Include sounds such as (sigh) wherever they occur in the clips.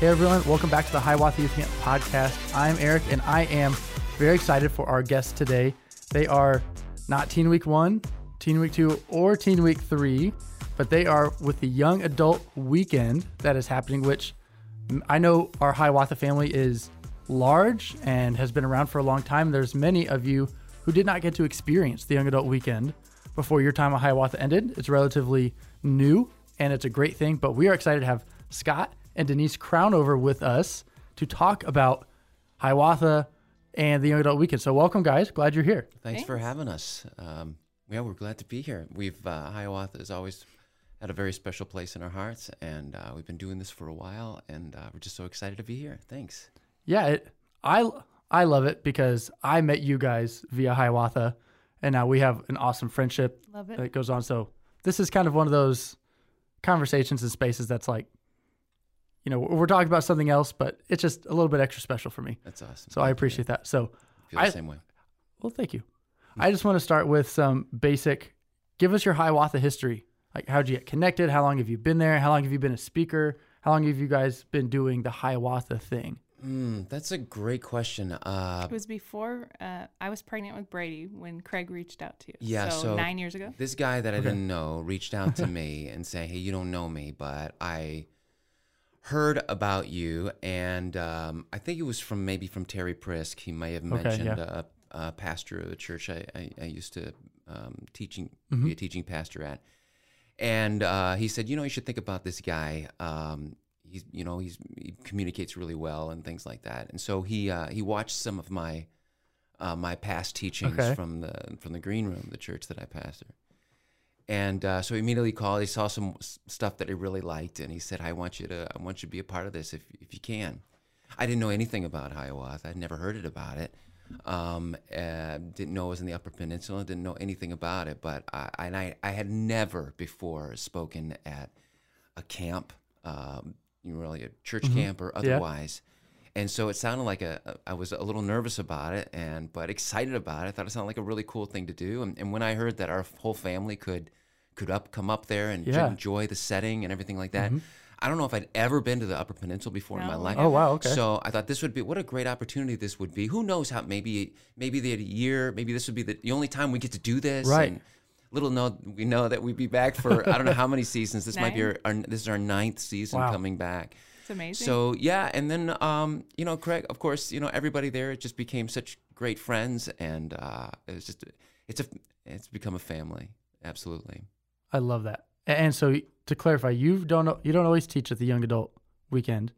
Hey everyone, welcome back to the Hiawatha Youth Camp podcast. I'm Eric and I am very excited for our guests today. They are not Teen Week 1, Teen Week 2, or Teen Week 3, but they are with the Young Adult Weekend that is happening, which I know our Hiawatha family is large and has been around for a long time. There's many of you who did not get to experience the Young Adult Weekend before your time at Hiawatha ended. It's relatively new and it's a great thing, but we are excited to have Scott and Denise Crownover with us to talk about Hiawatha and the Young Adult Weekend. So, welcome, guys. Glad you're here. Thanks, for having us. Um, yeah, we're glad to be here. We've uh, Hiawatha has always had a very special place in our hearts, and uh, we've been doing this for a while, and uh, we're just so excited to be here. Thanks. Yeah, it, I I love it because I met you guys via Hiawatha, and now we have an awesome friendship Love it. that goes on. So, this is kind of one of those conversations and spaces that's like, you know, we're talking about something else, but it's just a little bit extra special for me. That's awesome. So I appreciate that. So, Feel the I- same way. well, thank you. I just want to start with some basic. Give us your Hiawatha history. Like, how'd you get connected? How long have you been there? How long have you been a speaker? How long have you guys been doing the Hiawatha thing? Mm, that's a great question. Uh, It was before uh, I was pregnant with Brady when Craig reached out to you. Yeah, so- nine years ago. this guy that I didn't know reached out to (laughs) me and saying, "Hey, you don't know me, but I heard about you, and um, I think it was from maybe from Terry Prisk. He may have mentioned yeah. a, a pastor of the church I, I, I used to um, teaching Mm-hmm. be a teaching pastor at, and uh, he said, you know, you should think about this guy. Um, he's, you know, he's he communicates really well and things like that. And so he uh, he watched some of my uh, my past teachings Okay. from the from the green room, the church that I pastor. And uh, so he immediately called. He saw some s- stuff that he really liked, and he said, "I want you to, I want you to be a part of this if if you can." I didn't know anything about Hiawatha. I'd never heard it about it. Um, uh, didn't know it was in the Upper Peninsula. Didn't know anything about it. But I, and I, I had never before spoken at a camp, um, you know, really a church camp or Yeah. otherwise. And so it sounded like a, a, I was a little nervous about it, and but excited about it. I thought it sounded like a really cool thing to do. And, and when I heard that our whole family could could up come up there and Yeah. enjoy the setting and everything like that, I don't know if I'd ever been to the Upper Peninsula before in my life. Oh, wow, okay. So I thought this would be what a great opportunity this would be. Who knows how maybe maybe they had a year, maybe this would be the, the only time we get to do this. Right. And little know we know that we'd be back for I don't know how many seasons. This might be our, our this is our ninth season Wow. coming back. It's amazing. So yeah, and then um, you know, Craig, of course, you know, everybody there just became such great friends, and uh, it was just it's a it's become a family. Absolutely. I love that. And so, to clarify, you don't you don't always teach at the Young Adult Weekend.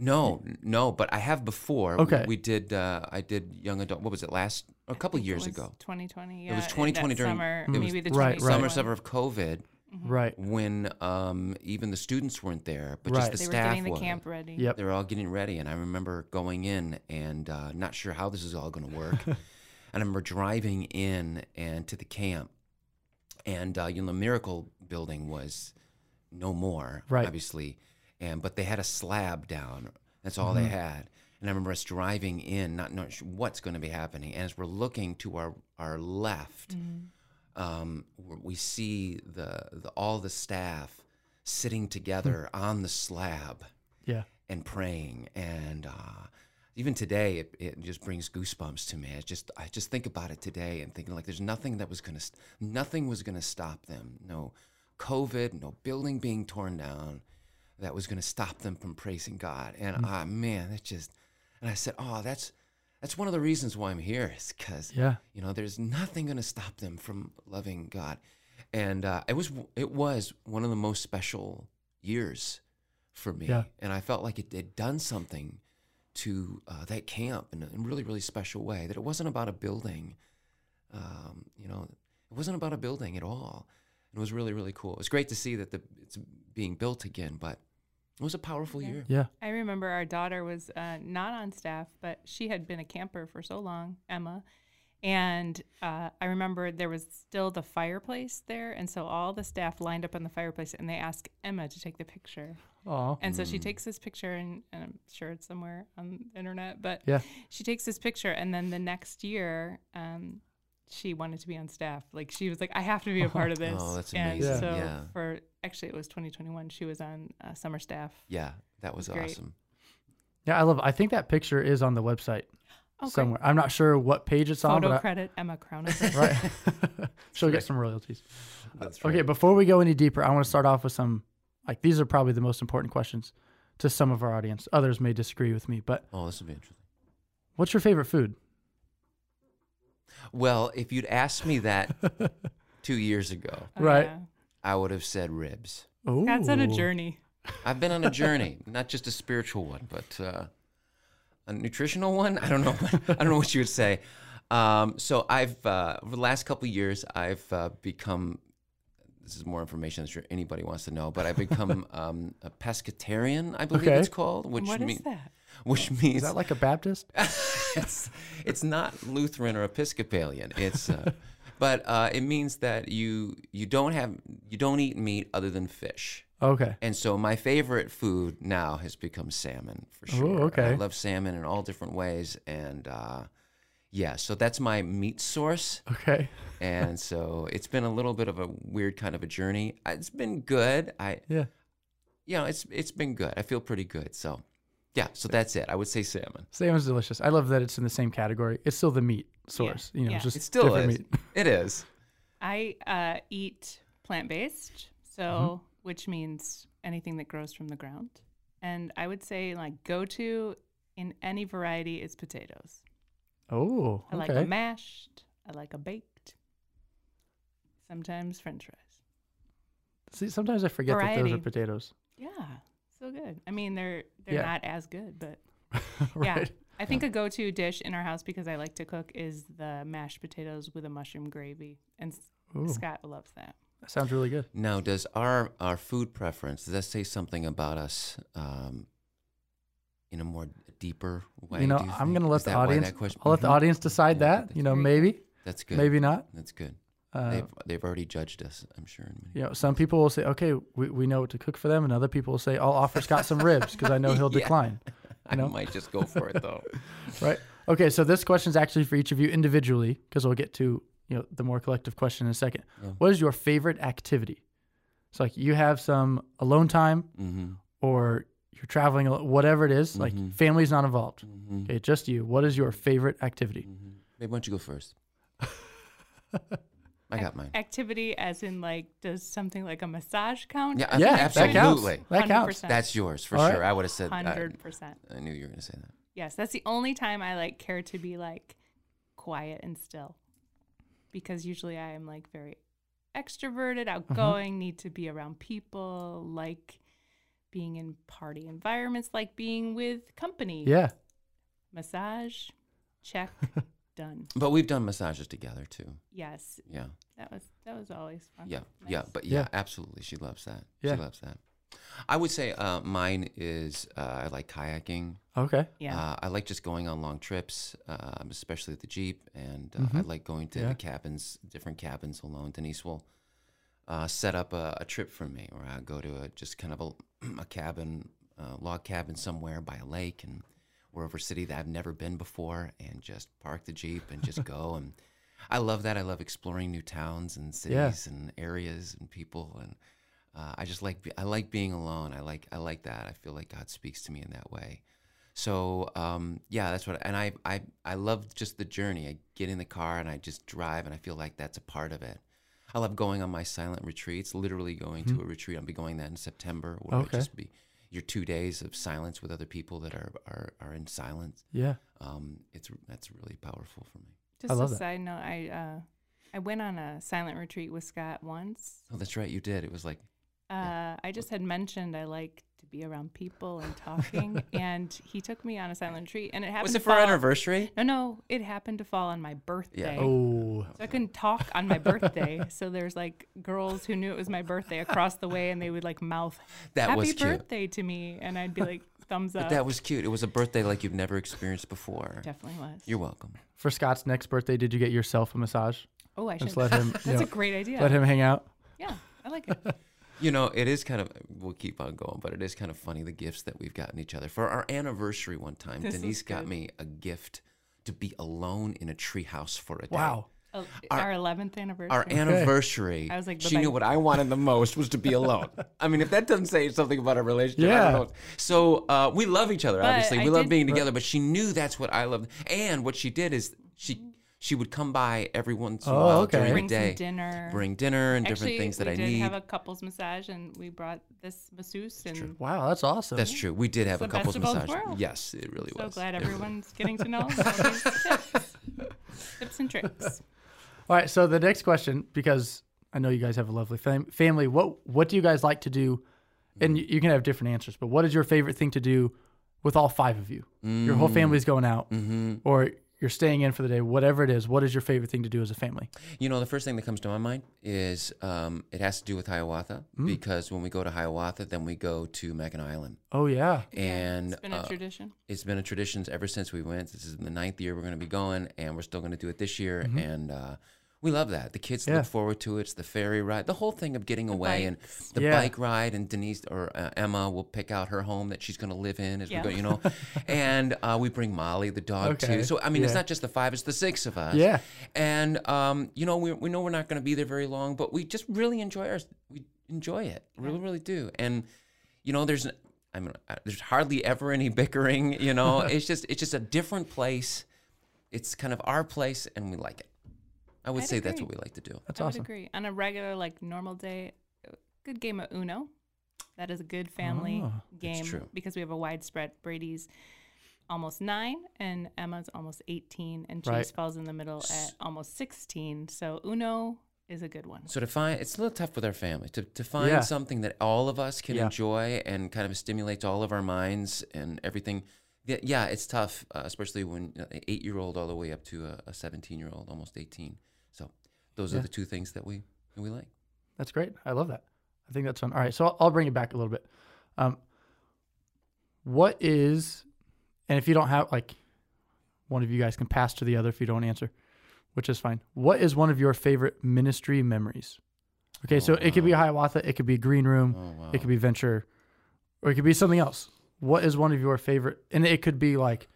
No, no, but I have before. Okay. We, did. Uh, I did young adult. What was it last? A couple years ago. 2020. It was 2020 during- summer, it was- maybe the Right, right. Summer, summer of COVID, Right. when um, even the students weren't there, but Right. just the They were staff getting the camp ready. Yep. They were all getting ready, and I remember going in and uh, not sure how this is all going to work. (laughs) and I remember driving in and to the camp, and uh, you know the Miracle Building was no more, Right. obviously, and but they had a slab down. That's all they had. And I remember us driving in, not knowing what's going to be happening, and as we're looking to our our left, um, we see the, the all the staff sitting together on the slab Yeah. and praying and uh, even today it, it just brings goosebumps to me. I just I just think about it today and thinking like there's nothing that was gonna nothing was gonna stop them. No COVID, no building being torn down that was gonna stop them from praising God. And ah man, it just and I said, oh that's that's one of the reasons why I'm here is because Yeah. you know there's nothing gonna stop them from loving God. And uh, it was it was one of the most special years for me. Yeah. And I felt like it had done something to uh, that camp in a really, really special way. That it wasn't about a building. Um, you know, it wasn't about a building at all. It was really, really cool. It was great to see that the, it's being built again, but it was a powerful Yeah. year. Yeah. I remember our daughter was uh, not on staff, but she had been a camper for so long, Emma. And uh, I remember there was still the fireplace there. And so all the staff lined up on the fireplace and they asked Emma to take the picture. Oh. And so she takes this picture, and, and I'm sure it's somewhere on the internet, but Yeah. she takes this picture. And then the next year, um, she wanted to be on staff. Like she was like, I have to be a part of (laughs) this. Oh, that's and amazing. so Yeah. for actually, it was 2021. She was on uh, summer staff. Yeah, that was Great. awesome. Yeah, I love. I think that picture is on the website Okay. somewhere. I'm not sure what page it's on, Photo but I- credit Emma Crown. (laughs) right, (laughs) (laughs) she'll get some royalties. That's Okay, before we go any deeper, I want to start off with some. Like these are probably the most important questions to some of our audience. Others may disagree with me, but Oh, this would be interesting. what's your favorite food? Well, if you'd asked me that two years ago, Right. Yeah. I would have said ribs. Oh, Scott's on a journey. I've been on a journey, not just a spiritual one, but uh, a nutritional one. I don't know. (laughs) I don't know what you would say. Um, so I've uh, over the last couple of years, I've uh, become. This is more information I'm sure anybody wants to know, but I've become (laughs) um, a pescatarian. I believe Okay. it's called, which What is mean- that? which Is means that like a Baptist? (laughs) it's it's not Lutheran or Episcopalian. It's uh, but uh, it means that you you don't have you don't eat meat other than fish. Okay. And so my favorite food now has become salmon for Oh, sure. okay. I love salmon in all different ways, and uh, yeah, so that's my meat source. Okay. (laughs) And so it's been a little bit of a weird kind of a journey. Uh, It's been good. I Yeah. you know it's it's been good. I feel pretty good. So yeah, so that's it. I would say salmon. Salmon's delicious. I love that it's in the same category. It's still the meat source. Yeah. You know, yeah. just It still different is. meat. It is. I uh, eat plant based, so Mm-hmm. Which means anything that grows from the ground. And I would say like go to in any variety is potatoes. Oh, I like a mashed. I like a baked. Sometimes French fries. See, sometimes I forget that those are potatoes. Yeah, so good. I mean, they're they're Yeah. not as good, but (laughs) right. yeah. I think a go-to dish in our house because I like to cook is the mashed potatoes with a mushroom gravy, and Ooh, Scott loves that. That sounds really good. Now, does our our food preference does that say something about us um, in a more deeper way? you know, you I'm going to let Is the audience. I'll let the Mhm. audience decide Yeah, that. You know, Very maybe, That's good. maybe not. That's good. Uh, they've they've already judged us. I'm sure. you know, some people will say, "Okay, we, we know what to cook for them," and other people will say, "I'll offer Scott some ribs because I know he'll (laughs) Yeah. decline." (laughs) I know? I might just go for it though. (laughs) Right? Okay, so this question is actually for each of you individually because we'll get to you know the more collective question in a second. Yeah. What is your favorite activity? So like you have some alone time, mm-hmm. or you're traveling, whatever it is, like Mhm. family's not involved. Mm-hmm. Okay, just you. What is your favorite activity? Mm-hmm. Maybe why don't you go first? (laughs) I got mine. Activity, as in like, does something like a massage count? Yeah, as Yeah, an that counts. absolutely. That counts. 100%. That's yours for All right. sure. I would have said. Hundred percent. I knew you were going to say that. Yes, that's the only time I like care to be like quiet and still, because usually I am like very extroverted, Mm-hmm. outgoing, need to be around people, like being in party environments, like being with company. Yeah. Massage, check, (laughs) done. But we've done massages together too. Yes, Yeah. that was that was always fun. Yeah, yeah, but yeah, Yeah. absolutely, she loves that. Yeah. She loves that. I would say uh, mine is uh, I like kayaking. Okay. yeah. Uh, I like just going on long trips, um, especially with the jeep, and uh, I Mhm. like going to Yeah. the cabins, different cabins alone. Denise will uh, set up a, a trip for me, or I go to a just kind of a, (clears throat) a cabin, uh, log cabin somewhere by a lake, and wherever city that I've never been before, and just park the jeep and just go. (laughs) And I love that. I love exploring new towns and Yeah. cities and areas and people, and uh, I just like I like being alone. I like I like that. I feel like God speaks to me in that way. So um, yeah, that's what. And I I I love just the journey. I get in the car and I just drive, and I feel like that's a part of it. I love going on my silent retreats. Literally going to a retreat. I'll be going that in September, where Okay. Just be your two days of silence with other people that are are, are in silence. Yeah. Um, it's that's really powerful for me. Just I love a that. side note, I uh, I went on a silent retreat with Scott once. Oh, that's right, you did. It was like Uh, I just had mentioned I like to be around people and (laughs) talking, and he took me on a silent retreat, and it happened. was to it for our fall- anniversary? No, no, it happened to fall on my birthday. Oh. So I couldn't talk on my birthday. so there's like girls who knew it was my birthday across the way, and they would like mouth That "Happy was cute. birthday" to me, and I'd be like thumbs up. But that was cute. It was a birthday like you've never experienced before. Definitely was. You're welcome. For Scott's next birthday, did you get yourself a massage? oh, I should. Just let him. (laughs) That's you know, a great idea. Let him hang out. Yeah, I like it. You know, it is kind of, we'll keep on going, but it is kind of funny the gifts that we've gotten each other. For our anniversary one time, This Denise got me a gift to be alone in a treehouse for a day. Wow. Oh, Our- our eleventh anniversary. Our anniversary. I was like, she bye-bye. knew what I wanted the most was to be alone. (laughs) I mean, if that doesn't say something about our relationship, I Yeah. don't know. So uh, we love each other. But Obviously, I we love did- being together. But she knew that's what I loved. And what she did is she she would come by every once in a Oh, while okay. during bring the day, some dinner. bring dinner and different things that I need. we I did have a couples massage, and we brought this masseuse, and Wow, that's awesome. That's true. We did have the a couples massage. worlds. Yes, it really so was. So glad It everyone's getting to know (laughs) all these tips, tips and tricks. All right. So the next question, because I know you guys have a lovely fam- family, what what do you guys like to do? And Mm. you, you can have different answers, but what is your favorite thing to do with all five of you? Your whole family's going out, Mm-hmm. or you're staying in for the day. Whatever it is, what is your favorite thing to do as a family? You know, the first thing that comes to my mind is um, it has to do with Hiawatha Mm. because when we go to Hiawatha, then we go to Mackinac Island. Oh yeah, And It's been a uh, tradition. it's been a tradition ever since we went. This is the ninth year we're going to be going, and we're still going to do it this year. And uh, we love that. The kids. Yeah. look forward to it. It's the ferry ride, the whole thing of getting away, and the Yeah. bike ride. And Denise or uh, Emma will pick out her home that she's going to live in as Yeah. we go. You know, (laughs) and uh, we bring Molly the dog Okay. too. So I mean, it's not just the five; it's the six of us. Yeah. And um, you know, we we know we're not going to be there very long, but we just really enjoy our we enjoy it. Really, really do. And you know, there's I mean, uh, there's hardly ever any bickering. You know, (laughs) it's just it's just a different place. It's kind of our place, and we like it. I would I'd say agree. that's what we like to do. That's I awesome. agree. On a regular, like normal day, good game of Uno. That is a good family oh, game because we have a widespread. Brady's almost nine, and Emma's almost 18, and Chase right. falls in the middle at almost 16. So Uno is a good one. So to find, it's a little tough with our family to, to find yeah. something that all of us can yeah. enjoy and kind of stimulates all of our minds and everything. Yeah, it's tough, uh, especially when an eight year old all the way up to a, a 17 year old, almost 18 those Yeah. are the two things that we that we like. That's great. I love that. I think that's fun. All right, so I'll, I'll bring it back a little bit. Um, what is, and if you don't have like, one of you guys can pass to the other if you don't answer, which is fine. What is one of your favorite ministry memories? Okay, so Oh, it could be Hiawatha, it could be Green Room, Oh wow! it could be Venture, or it could be something else. What is one of your favorite? And it could be like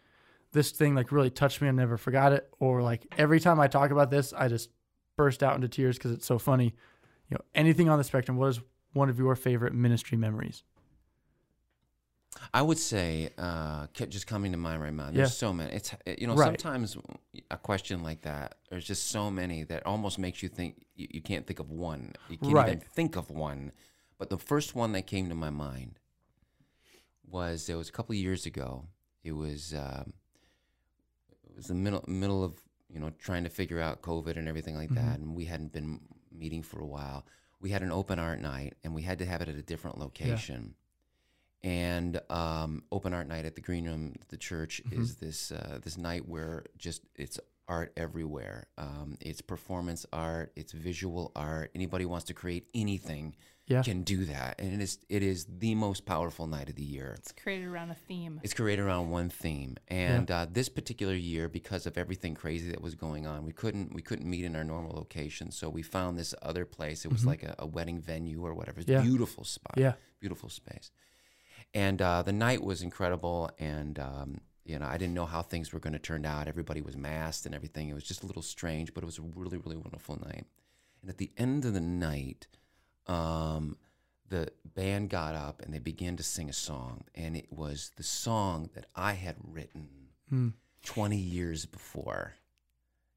this thing like really touched me and never forgot it, or like every time I talk about this, I just burst out into tears because it's so funny. You know, anything on the spectrum. What is one of your favorite ministry memories? I would say, uh, just coming to mind right now. There's Yeah. so many. It's you know Right. sometimes a question like that. There's just so many that almost makes you think you, you can't think of one. You can't even think of one. But the first one that came to my mind was it was a couple of years ago. It was um, it was the middle middle of you know trying to figure out COVID and everything like that, and we hadn't been meeting for a while. We had an open art night, and we had to have it at a different location. And um, open art night at the green room the church is this uh, this night where just it's art everywhere um, it's performance art it's visual art anybody wants to create anything Yeah. can do that and it is it is the most powerful night of the year It's created around a theme. it's created around one theme, and uh, this particular year, because of everything crazy that was going on, we couldn't we couldn't meet in our normal location. So we found this other place. It was like a, a wedding venue or whatever. It's Mm-hmm. Yeah. Beautiful spot. Yeah. Beautiful space. And uh, the night was incredible, and um, you know I didn't know how things were going to turn out. Everybody was masked and everything. It was just a little strange, but it was a really really wonderful night. And at the end of the night, um, the band got up and they began to sing a song, and it was the song that I had written Hmm. 20 years before.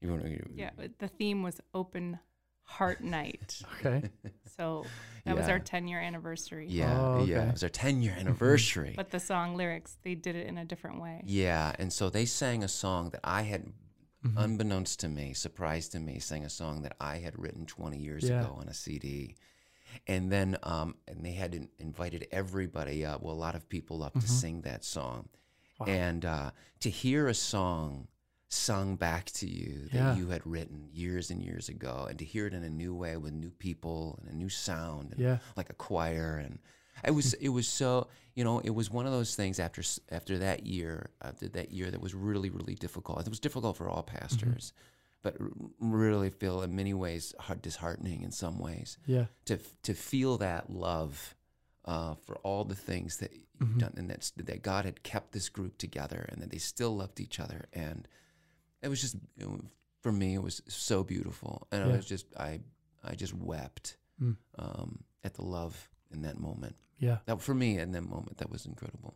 You wanna- you- Yeah, the theme was open heart night. (laughs) Okay. So that was Yeah. our 10 year anniversary. Yeah, Oh, yeah. okay. It was our 10 year anniversary. But the song lyrics, they did it in a different way. yeah, and so they sang a song that I had, Mm-hmm. unbeknownst to me, surprised to me, sang a song that I had written 20 years Yeah. ago on a CD. And then, um, and they had in- invited everybody up, well, a lot of people up to sing that song. Wow. And uh, to hear a song sung back to you that Yeah. you had written years and years ago, and to hear it in a new way with new people and a new sound, and Yeah. like a choir, and it was it was so you know it was one of those things after after that year after that year that was really really difficult. It was difficult for all pastors, but really feel in many ways hard, disheartening in some ways Yeah. to to feel that love uh, for all the things that you've Mm-hmm. done, and that's that God had kept this group together, and that they still loved each other, and it was just you know, for me it was so beautiful, and I was just I I just wept Mm. um, at the love in that moment. Yeah. That for me in that moment that was incredible.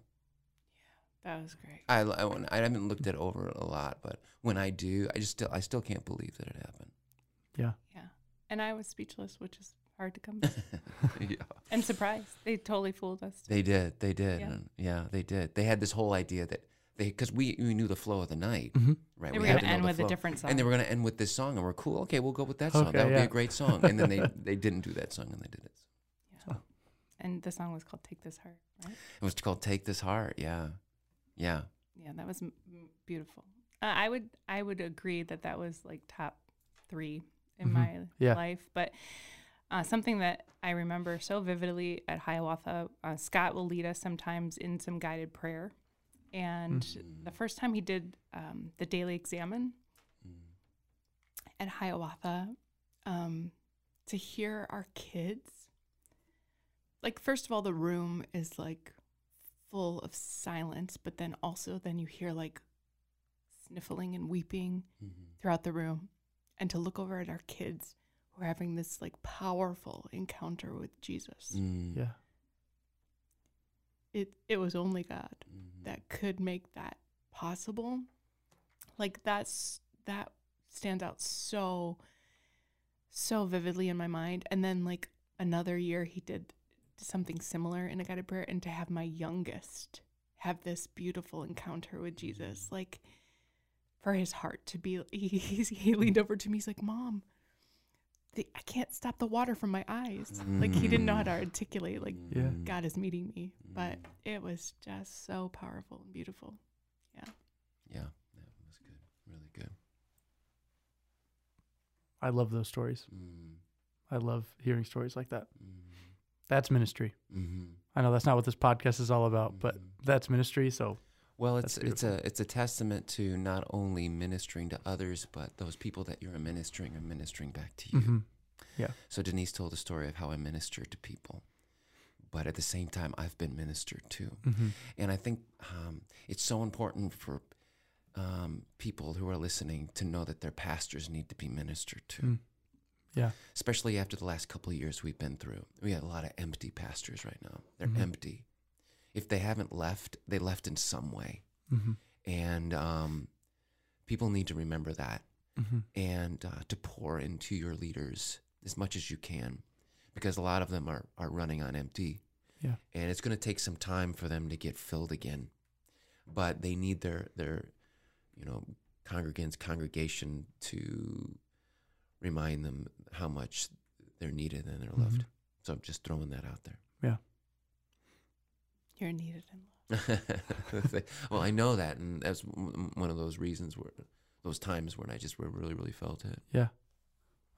Yeah that was great. I I, I haven't looked it over a lot, but when I do, I just still I still can't believe that it happened. Yeah. Yeah and I was speechless, which is hard to come by. (laughs) yeah. and surprised. They totally fooled us. They did. They did. Yeah. Yeah, they did. They had this whole idea that they because we we knew the flow of the night, Mhm. right? They we were had going to to end the with a different song. and they were going to end with this song, and we're cool. Okay, we'll go with that song. Okay, that would be a great song. And then they (laughs) they didn't do that song, and they did it. Yeah, and the song was called Take This Heart, right? It was called "Take This Heart." Yeah, yeah. Yeah, that was m- m- beautiful. Uh, I would I would agree that that was like top three in Mhm. my Yeah. life. But uh, something that I remember so vividly at Hiawatha, uh, Scott will lead us sometimes in some guided prayer. And the first time he did um, the daily Examen at Hiawatha, um, to hear our kids, like first of all, the room is like full of silence, but then also then you hear like sniffling and weeping throughout the room, and to look over at our kids who are having this like powerful encounter with Jesus. Mm. Yeah. It it was only God Mhm. that could make that possible. Like that's that stands out so so vividly in my mind. And then like another year he did something similar in a guided prayer and to have my youngest have this beautiful encounter with Jesus. Like for his heart to be (laughs) he, he's- he leaned over to me, he's like, Mom, the, I can't stop the water from my eyes. Like he didn't know how to articulate like Yeah. Mm. God is meeting me. But it was just so powerful and beautiful. Yeah, Yeah, that was good. Really good. I love those stories. Mm. I love hearing stories like that. Mm. That's ministry. Mm-hmm. I know that's not what this podcast is all about, but Mhm. that's ministry. So Well, it's it's a it's a testament to not only ministering to others, but those people that you're ministering are ministering back to you. mhm. So Denise told the story of how I ministered to people, but at the same time, I've been ministered to, Mhm. and I think um, it's so important for um, people who are listening to know that their pastors need to be ministered to. Mm. Yeah. Especially after the last couple of years we've been through, we have a lot of empty pastors right now. They're Mhm. empty. If they haven't left, they left in some way Mhm. and um, people need to remember that Mhm. and uh, to pour into your leaders as much as you can because a lot of them are, are running on empty Yeah. and it's going to take some time for them to get filled again but they need their their you know congregants congregation to remind them how much they're needed and they're loved Mhm. so i'm just throwing that out there You're needed in love. (laughs) well, I know that, and that's w- one of those reasons where those times when I just really, really felt it. Yeah.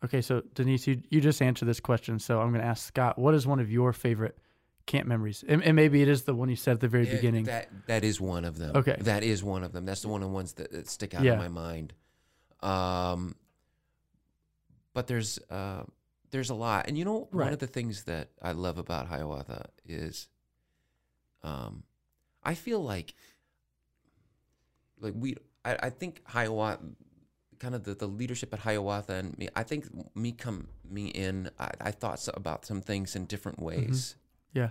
Okay, so Denise, you you just answered this question, so I'm going to ask Scott, what is one of your favorite camp memories? And, and maybe it is the one you said at the very Yeah, beginning. That that is one of them. Okay. that is one of them. That's the one of the ones that, that stick out Yeah. in my mind. Um, but there's uh, there's a lot, and you know, one of the things that I love about Hiawatha is, um, I feel like, like we, I, I think Hiawatha, kind of the, the leadership at Hiawatha and me, I think me come me in, I, I thought so, about some things in different ways. Yeah.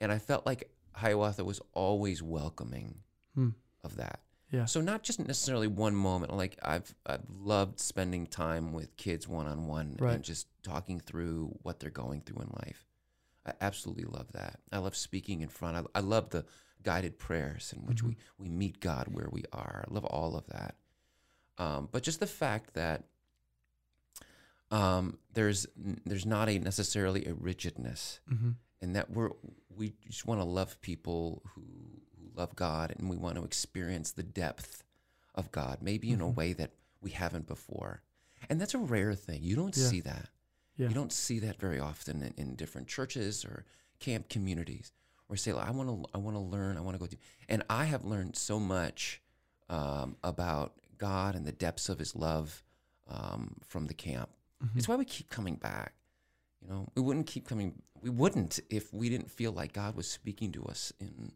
And I felt like Hiawatha was always welcoming Hmm. of that. Yeah. So not just necessarily one moment. Like I've I've loved spending time with kids one on one and just talking through what they're going through in life. I absolutely love that. I love speaking in front. I, I love the guided prayers in which we we meet God where we are. I love all of that. Um, but just the fact that um, there's there's not a necessarily a rigidness hmm and that we're we just want to love people who, who love God and we want to experience the depth of God, maybe in a Mhm. way that we haven't before. And that's a rare thing. You don't Yeah. see that. Yeah. You don't see that very often in, in different churches or camp communities where say, I want to I want to learn, I want to go through. And I have learned so much um, about God and the depths of His love um, from the camp. Mhm. It's why we keep coming back. You know, we wouldn't keep coming. We wouldn't if we didn't feel like God was speaking to us in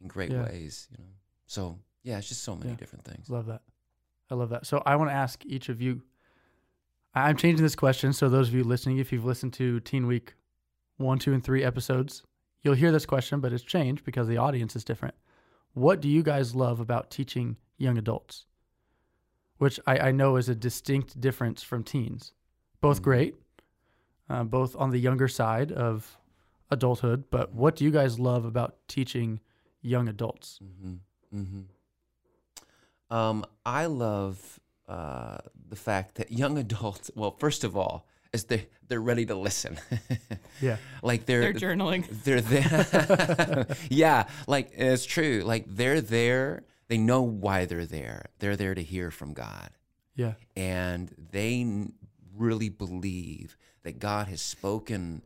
in great Yeah. ways. You know, so yeah, it's just so many Yeah. different things. Love that. I love that. So I want to ask each of you. I'm changing this question. So those of you listening, if you've listened to Teen Week one, two, and three episodes, you'll hear this question, but it's changed because the audience is different. What do you guys love about teaching young adults? Which I, I know is a distinct difference from teens. Both Mhm. great, uh, both on the younger side of adulthood. But what do you guys love about teaching young adults? Mm-hmm. Mm-hmm. Um, I love uh, the fact that young (laughs) adults. Well, first of all, is they they're ready to listen. (laughs) Yeah. like they're They're journaling. (laughs) they're there. yeah, like it's true. Like they're there. They know why they're there. They're there to hear from God, Yeah. and they n- really believe that God has spoken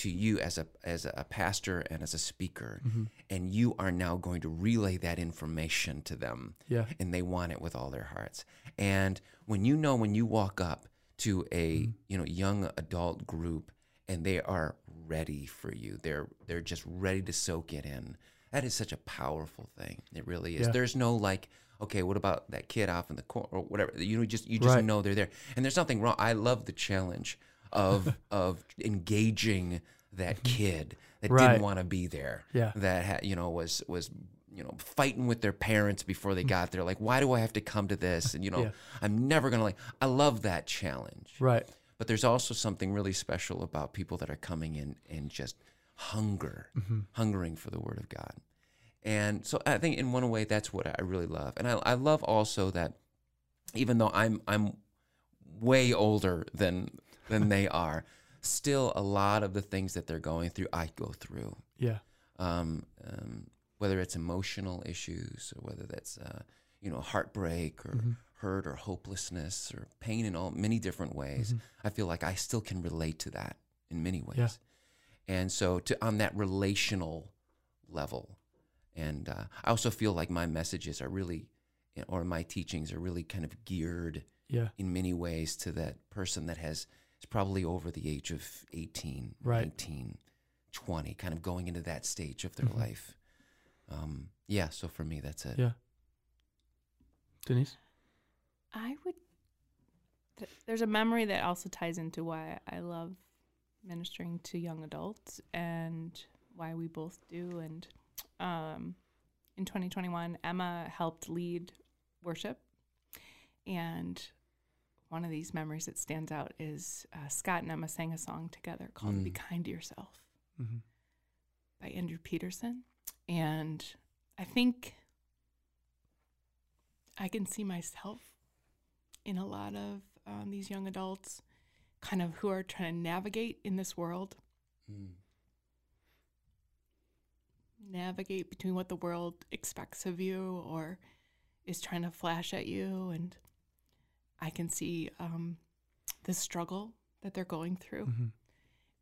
to you as a as a pastor and as a speaker, mm-hmm. and you are now going to relay that information to them Yeah. and they want it with all their hearts. And when you know when you walk up to a mm-hmm. you know young adult group and they are ready for you, they're they're just ready to soak it in. That is such a powerful thing. It really is. Yeah. There's no like, okay, what about that kid off in the corner or whatever? You know, just you just Right. know they're there. And there's nothing wrong. I love the challenge of (laughs) of engaging that kid that Right. didn't want to be there Yeah. that ha- you know was was you know fighting with their parents before they got there like why do i have to come to this and you know Mm. Yeah. i'm never gonna like i love that challenge Right. but there's also something really special about people that are coming in and just hunger Mm-hmm. hungering for the word of god and so i think in one way that's what i really love and i, I love also that even though i'm i'm way older than than they are still a lot of the things that they're going through i go through Yeah. um, um, whether it's emotional issues or whether that's uh, you know heartbreak or Mm-hmm. hurt or hopelessness or pain in all many different ways. I feel like I still can relate to that in many ways, Mm-hmm. Yeah. and so to on that relational level, and uh, I also feel like my messages are really or my teachings are really kind of geared Yeah. in many ways to that person that has is probably over the age of 18, Right. 19, 20, kind of going into that stage of their Mhm. life. Um, yeah, so for me, that's it. Yeah. Denise? I would. th- There's a memory that also ties into why I love ministering to young adults and why we both do. And um, in 2021, Emma helped lead worship. And one of these memories that stands out is uh, Scott and Emma sang a song together called Be Mm. Kind to Yourself Mm-hmm. by Andrew Peterson. And I think I can see myself in a lot of um, these young adults, kind of who are trying to navigate in this world, Mm. navigate between what the world expects of you or is trying to flash at you. And I can see um, the struggle that they're going through. Mm-hmm.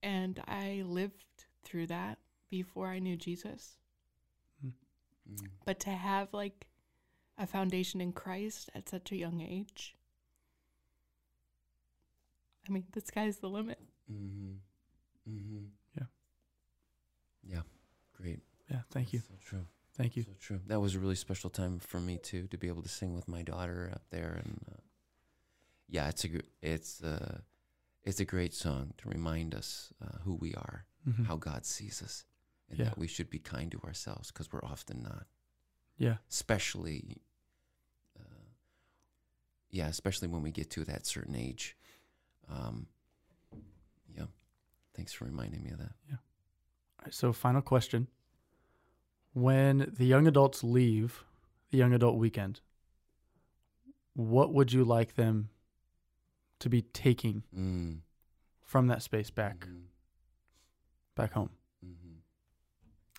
And I lived through that before I knew Jesus. Mm. But to have like a foundation in Christ at such a young age, I mean, the sky's the limit. Mm-hmm. Mm-hmm. Yeah. Yeah. Great. Yeah. Thank you. So true. Thank you. So true. That was a really special time for me too to be able to sing with my daughter up there, and uh, yeah, it's a it's uh, it's a great song to remind us uh, who we are, Mhm. how God sees us, and Yeah. that we should be kind to ourselves because we're often not, Yeah. especially. Uh, yeah, especially when we get to that certain age. Um, yeah, thanks for reminding me of that. All right, so, final question. When the young adults leave the young adult weekend, what would you like them to be taking Mm. from that space back Mhm. back home? Mhm.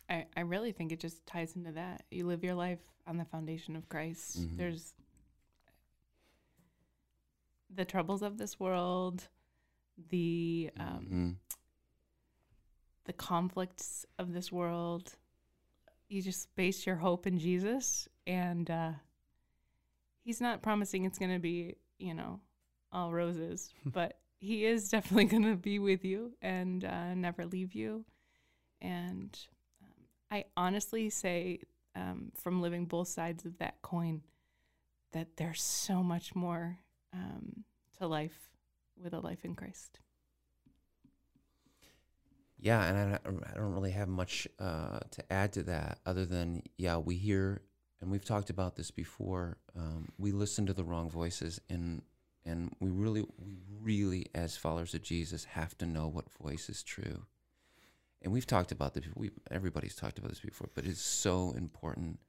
I, I really think it just ties into that. You live your life on the foundation of Christ. Mhm. There's the troubles of this world, the um, Mhm. the conflicts of this world. You just base your hope in Jesus, and uh, He's not promising it's going to be, you know, all roses, (laughs) but He is definitely (laughs) going to be with you and uh, never leave you. And um, I honestly say, um, from living both sides of that coin, that there's so much more um, to life with a life in Christ. Yeah, and I, don't- I don't really have much uh, to add to that other than, yeah, we hear, and we've talked about this before. Um, we listen to the wrong voices, and and we really, we really, as followers of Jesus, have to know what voice is true. And we've talked about this. We everybody's talked about this before, but it's so important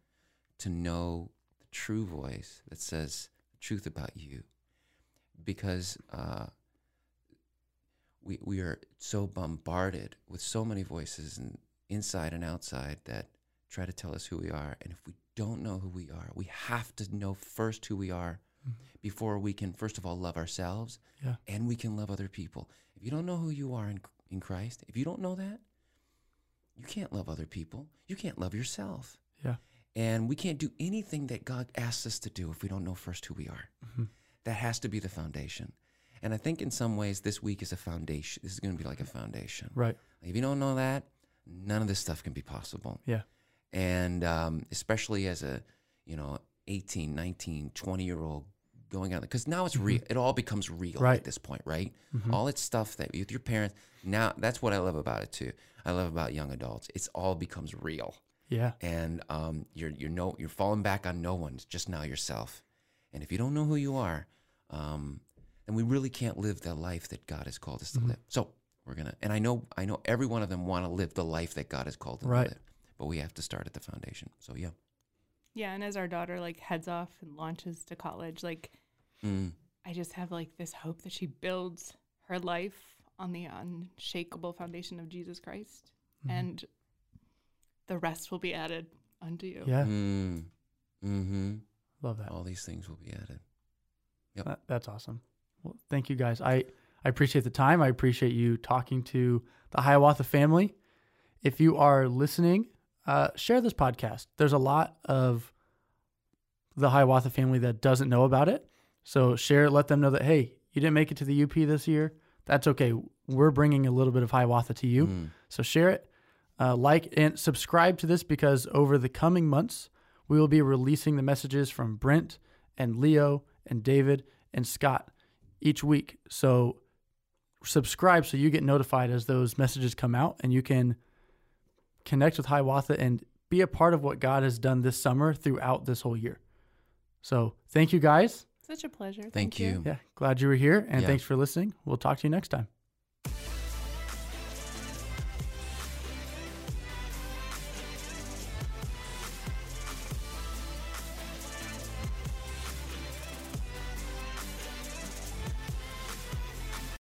to know the true voice that says the truth about you, because. Uh, we, we are so bombarded with so many voices and inside and outside that try to tell us who we are. And if we don't know who we are, we have to know first who we are before we can, first of all, love ourselves Yeah. and we can love other people. If you don't know who you are in, in Christ, if you don't know that, you can't love other people. You can't love yourself. Yeah. And we can't do anything that God asks us to do if we don't know first who we are. Mhm. That has to be the foundation. And I think in some ways this week is a foundation. This is going to be like a foundation. Right. If you don't know that, none of this stuff can be possible. Yeah. And um, especially as a, you know, 18, 19, 20 year old going out, because now it's real. It all becomes real. Right. at this point, right? Mhm. All it's stuff that with your parents, now that's what I love about it too. I love about young adults. It's all becomes real Yeah. and um, you're you're no you're falling back on no one, just now yourself. And if you don't know who you are, um, then we really can't live the life that God has called us to Mhm. live. So we're gonna, and I know I know every one of them want to live the life that God has called them Right. to live, but we have to start at the foundation. So yeah, Yeah, and as our daughter like heads off and launches to college, like mm, I just have like this hope that she builds her life on the unshakable foundation of Jesus Christ, Mhm. and the rest will be added unto you. Yeah. mm, mm-hmm. Love that. All these things will be added. Yep. That- That's awesome. Well, thank you guys. I, I appreciate the time. I appreciate you talking to the Hiawatha family. If you are listening, uh, share this podcast. There's a lot of the Hiawatha family that doesn't know about it. So share it. Let them know that, hey, you didn't make it to the UP this year. That's okay. We're bringing a little bit of Hiawatha to you. Mm. So share it, uh, like, and subscribe to this because over the coming months, we will be releasing the messages from Brent and Leo and David and Scott each week. So subscribe so you get notified as those messages come out and you can connect with Hiawatha and be a part of what God has done this summer throughout this whole year. So thank you guys. Such a pleasure. Thank you. Yeah, glad you were here and Yeah. thanks for listening. We'll talk to you next time.